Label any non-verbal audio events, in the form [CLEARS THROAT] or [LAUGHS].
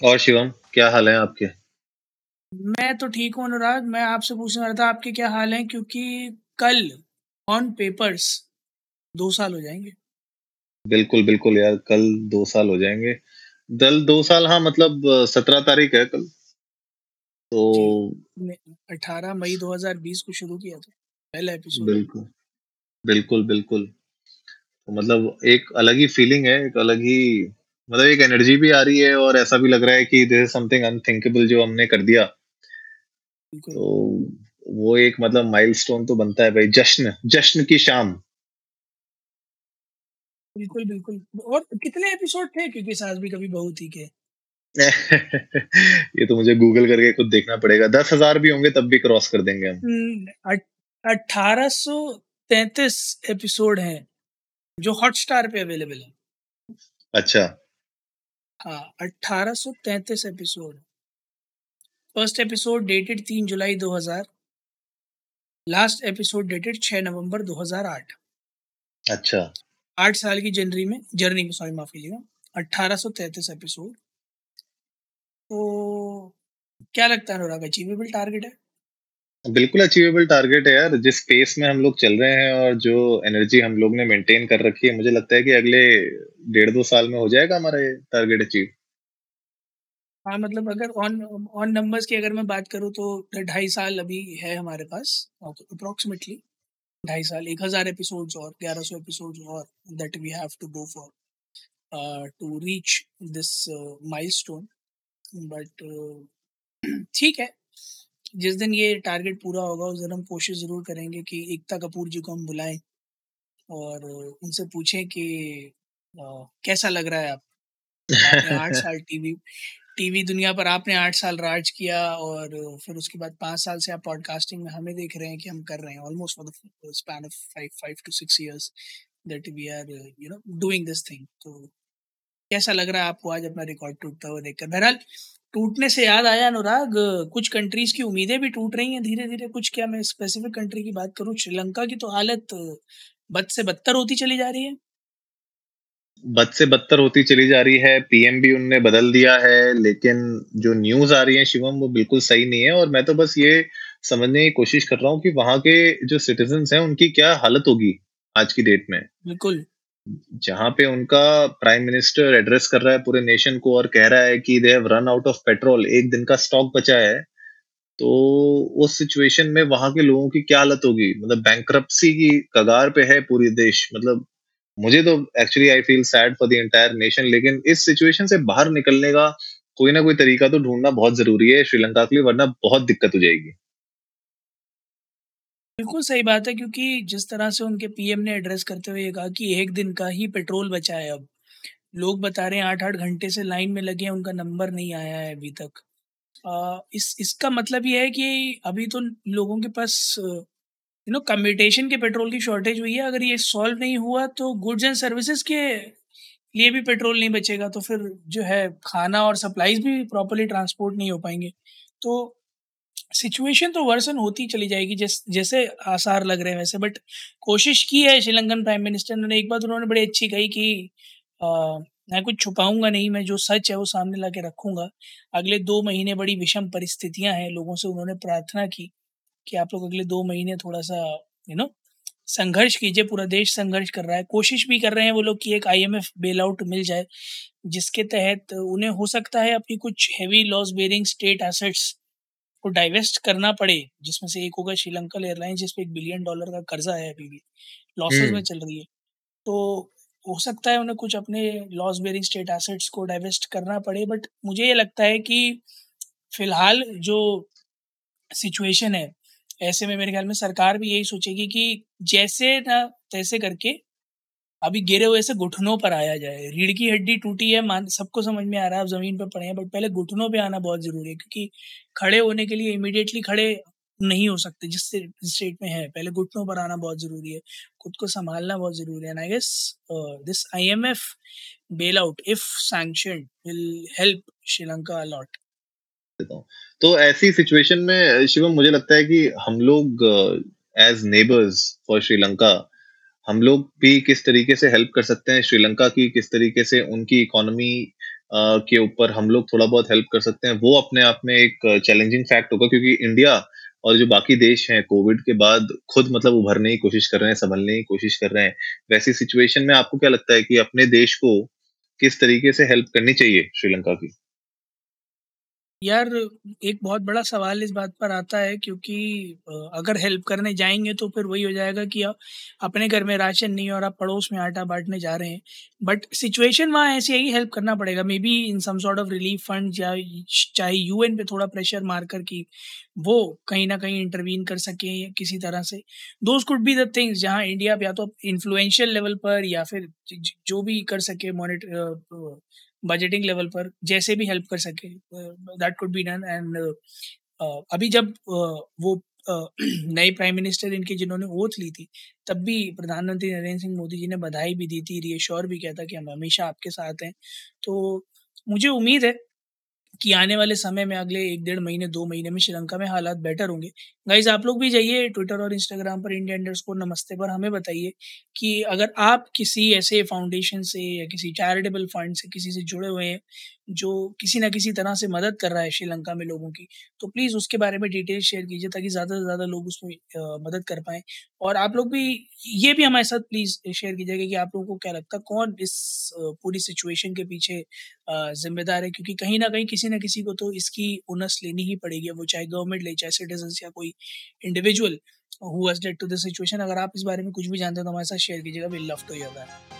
और शिवम क्या हाल है आपके? मैं तो ठीक हूँ अनुराग। मैं आपसे पूछने वाला था आपके क्या हाल है? क्योंकि कल ऑन पेपर्स दो साल हो जाएँगे। बिल्कुल बिल्कुल यार कल दो साल हो जाएँगे। दल दो साल हाँ मतलब सत्रह तारीख है कल। तो अठारह मई 2020 को शुरू किया था पहला एपिसोड बिल्कुल बिल्कुल बिल्कुल। तो मतलब एक अलग ही फीलिंग है एक अलग ही मतलब एक एनर्जी भी आ रही है और ऐसा भी लग रहा है कि दिस इज़ समथिंग अनथिंकेबल जो हमने कर दिया। तो वो एक मतलब माइलस्टोन तो बनता है भाई जश्न जश्न की शाम। बिल्कुल बिल्कुल। और कितने एपिसोड थे? क्योंकि सास भी कभी बहू थी के। [LAUGHS] ये तो मुझे गूगल करके खुद देखना पड़ेगा। दस हज़ार भी होंगे तब भी क्रॉस कर देंगे हम। हम्म, अठारह सो तैतीस एपिसोड हैं जो हॉटस्टार पे अवेलेबल है अच्छा हाँ अठारह सो तैतीस एपिसोड फ़र्स्ट एपिसोड डेटेड तीन जुलाई 2000 लास्ट एपिसोड डेटेड छह नवंबर 2008 अच्छा। आठ साल की जर्नी में जर्नी में सॉरी माफ़ कीजिएगा। अट्ठारह सो तैतीस एपिसोड तो क्या लगता है अनुराग अचीवेबल टारगेट है? बिल्कुल अचीवेबल टारगेट है यार। जिस पेस में हम लोग चल रहे हैं और जो एनर्जी हम लोग ने मेंटेन कर रखी है, मुझे लगता है कि अगले डेढ़ दो साल में हो जाएगा हमारा ये टारगेट अचीव हाँ मतलब अगर ऑन ऑन नंबर्स की अगर मैं बात करूँ तो ढाई साल अभी है हमारे पास अप्रोक्सीमेटली ढाई साल, एक हज़ार एपिसोड्स और, ग्यारह सौ एपिसोड्स और that we have to go for to reach this milestone but ठीक है। जिस दिन ये टारगेट पूरा होगा उस दिन हम कोशिश ज़रूर करेंगे कि एकता कपूर जी को हम बुलाएँ और उनसे पूछें कि आ, कैसा लग रहा है आप? आठ [LAUGHS] साल टीवी टीवी दुनिया पर आपने आठ साल राज किया और फिर उसके बाद पाँच साल से आप पॉडकास्टिंग में हमें देख रहे हैं कि हम कर रहे हैं। Almost for the span of five five two six years that we are you know doing this thing तो कैसा लग रहा है आपको आज अपना रिकॉर्ड टूटता हुआ देखकर? बहरहाल टूटने से याद आया अनुराग कुछ कंट्रीज़ की उम्मीदें भी टूट रही हैं धीरे धीरे कुछ क्या मैं स्पेसिफिक कंट्री की बात करूँ? श्रीलंका की तो हालत बद से बदतर होती चली जा रही है। बद से बदतर होती चली जा रही है। पीएम भी उनने बदल दिया है लेकिन जो न्यूज़ आ रही है शिवम वो बिल्कुल सही नहीं है। और मैं तो बस ये समझने की कोशिश कर रहा हूँ कि वहाँ के जो सिटीजन हैं उनकी क्या हालत होगी आज की डेट में? बिल्कुल। जहाँ पे उनका प्राइम मिनिस्टर एड्रेस कर रहा है पूरे नेशन को और कह रहा है कि they have run out of petrol एक दिन का स्टॉक बचा है तो उस सिचुएशन में वहाँ के लोगों की क्या हालत होगी? मतलब बैंक की कगार पे है पूरी देश मतलब मुझे तो actually I feel sad for the entire nation लेकिन इस सिचुएशन से बाहर निकलने का कोई ना कोई तरीका तो ढूंढना बहुत ज़रूरी है श्रीलंका के लिए, वरना बहुत दिक्कत हो जाएगी। बिल्कुल सही बात है क्योंकि जिस तरह से उनके पीएम ने एड्रेस करते हुए कहा कि एक दिन का ही पेट्रोल बचा है अब। लोग बता रहे हैं आठ आठ घंटे से लाइन में लगे हैं उनका नंबर नहीं आया है अभी तक। आ, इस इसका मतलब ये है कि अभी तो लोगों के पास यू नो कम्यूटेशन के पेट्रोल की शॉर्टेज हुई है। अगर ये सॉल्व नहीं हुआ तो गुड्स एंड सर्विसेज़ के लिए भी पेट्रोल नहीं बचेगा तो फिर जो है खाना और सप्लाईज भी प्रॉपरली ट्रांसपोर्ट नहीं हो पाएँगे। तो सिचुएशन तो वर्सन होती चली जाएगी जैस जैसे आसार लग रहे हैं वैसे बट कोशिश की है श्रीलंकन प्राइम मिनिस्टर ने एक बात उन्होंने बड़ी अच्छी कही कि आ, मैं कुछ छुपाऊँगा नहीं मैं जो सच है वो सामने ला के रखूँगा। अगले दो महीने बड़ी विषम परिस्थितियाँ हैं लोगों से उन्होंने प्रार्थना की कि आप लोग अगले दो महीने थोड़ा सा यू नो संघर्ष कीजिए पूरा देश संघर्ष कर रहा है। कोशिश भी कर रहे हैं वो लोग कि एक आईएमएफ बेल आउट मिल जाए जिसके तहत उन्हें हो सकता है अपनी कुछ heavy loss bearing state assets को डाइवेस्ट करना पड़े जिसमें से एक होगा श्रीलंकन एयरलाइंस जिसपे एक बिलियन डॉलर का कर्जा है अभी भी। लॉसेस में चल रही है। तो हो सकता है उन्हें कुछ अपने लॉस बेरिंग स्टेट एसेट्स को डाइवेस्ट करना पड़े बट मुझे ये लगता है कि फ़िलहाल जो सिचुएशन है ऐसे में मेरे ख्याल में सरकार भी यही सोचेगी कि जैसे ना तैसे करके अभी गिरे हुए से घुटनों पर आया जाए। रीढ़ की हड्डी टूटी है, मान, सबको समझ में आ रहा है, आप ज़मीन पर पड़े हैं बट पहले घुटनों पे आना बहुत ज़रूरी है, क्योंकि खड़े होने के लिए इमिडिएटली खड़े नहीं हो सकते, जिस स्टेट में है। पहले घुटनों पर आना बहुत ज़रूरी है, खुद को संभालना बहुत ज़रूरी है I guess this I M F bail out if sanction will help Sri Lanka a lot तो ऐसी सिचुएशन में, शिवम, मुझे लगता है कि हम लोग एज नेबर्स फॉर श्रीलंका हम लोग भी किस तरीके से हेल्प कर सकते हैं? श्रीलंका की किस तरीके से उनकी इकोनॉमी के ऊपर हम लोग थोड़ा बहुत हेल्प कर सकते हैं? वो अपने आप में एक चैलेंजिंग फैक्ट होगा, क्योंकि इंडिया और जो बाकी देश हैं कोविड के बाद खुद मतलब उभरने की कोशिश कर रहे हैं, संभलने की कोशिश कर रहे हैं। वैसी सिचुएशन में आपको क्या लगता है कि अपने देश को किस तरीके से हेल्प करनी चाहिए श्रीलंका की? यार, एक बहुत बड़ा सवाल इस बात पर आता है क्योंकि अगर हेल्प करने जाएँगे तो फिर वही हो जाएगा कि आप अपने घर में राशन नहीं और आप पड़ोस में आटा बांटने जा रहे हैं। बट सिचुएशन वहाँ ऐसी है कि हेल्प करना पड़ेगा। Maybe in some sort of relief fund या चाहे यूएन पे थोड़ा प्रेशर मार कर कि वो कहीं ना कहीं इंटरवीन कर सके किसी तरह से। Those could be the things जहाँ इंडिया या तो इन्फ्लुएंशियल लेवल पर या फिर जो भी कर सके मॉनिटर बजटिंग लेवल पर जैसे भी हेल्प कर सके that could be done and अभी जब uh, वो uh, [CLEARS THROAT] नए प्राइम मिनिस्टर इनके जिन्होंने ओथ ली थी तब भी प्रधानमंत्री नरेंद्र सिंह मोदी जी ने बधाई भी दी थी रियश्योर भी किया था कि हम हमेशा आपके साथ हैं। तो मुझे उम्मीद है कि आने वाले समय में अगले एक डेढ़ महीने, दो महीने में श्रीलंका में हालात बेटर होंगे। गाइज़ आप लोग भी जाइए ट्विटर और इंस्टाग्राम पर इंडिया इंडर्स को नमस्ते पर हमें बताइए कि अगर आप किसी ऐसे फाउंडेशन से या किसी चैरिटेबल फंड से किसी से जुड़े हुए हैं जो किसी ना किसी तरह से मदद कर रहा है श्रीलंका में लोगों की तो प्लीज़ उसके बारे में डिटेल शेयर कीजिए ताकि ज़्यादा से ज़्यादा लोग उसमें मदद कर पाएँ। और आप लोग भी, ये भी हमारे साथ प्लीज़ शेयर कीजिएगा कि आप लोगों को क्या लगता है, कौन इस पूरी सिचुएशन के पीछे जिम्मेदार है? क्योंकि कहीं ना कहीं किसी ना किसी को तो इसकी उनस लेनी ही पड़ेगी। वो चाहे गवर्नमेंट ले, चाहे सिटीजन या कोई individual who to this situation अगर आप इस बारे में कुछ भी जानते हैं तो हमारे साथ शेयर कीजिएगा। Will love to hear that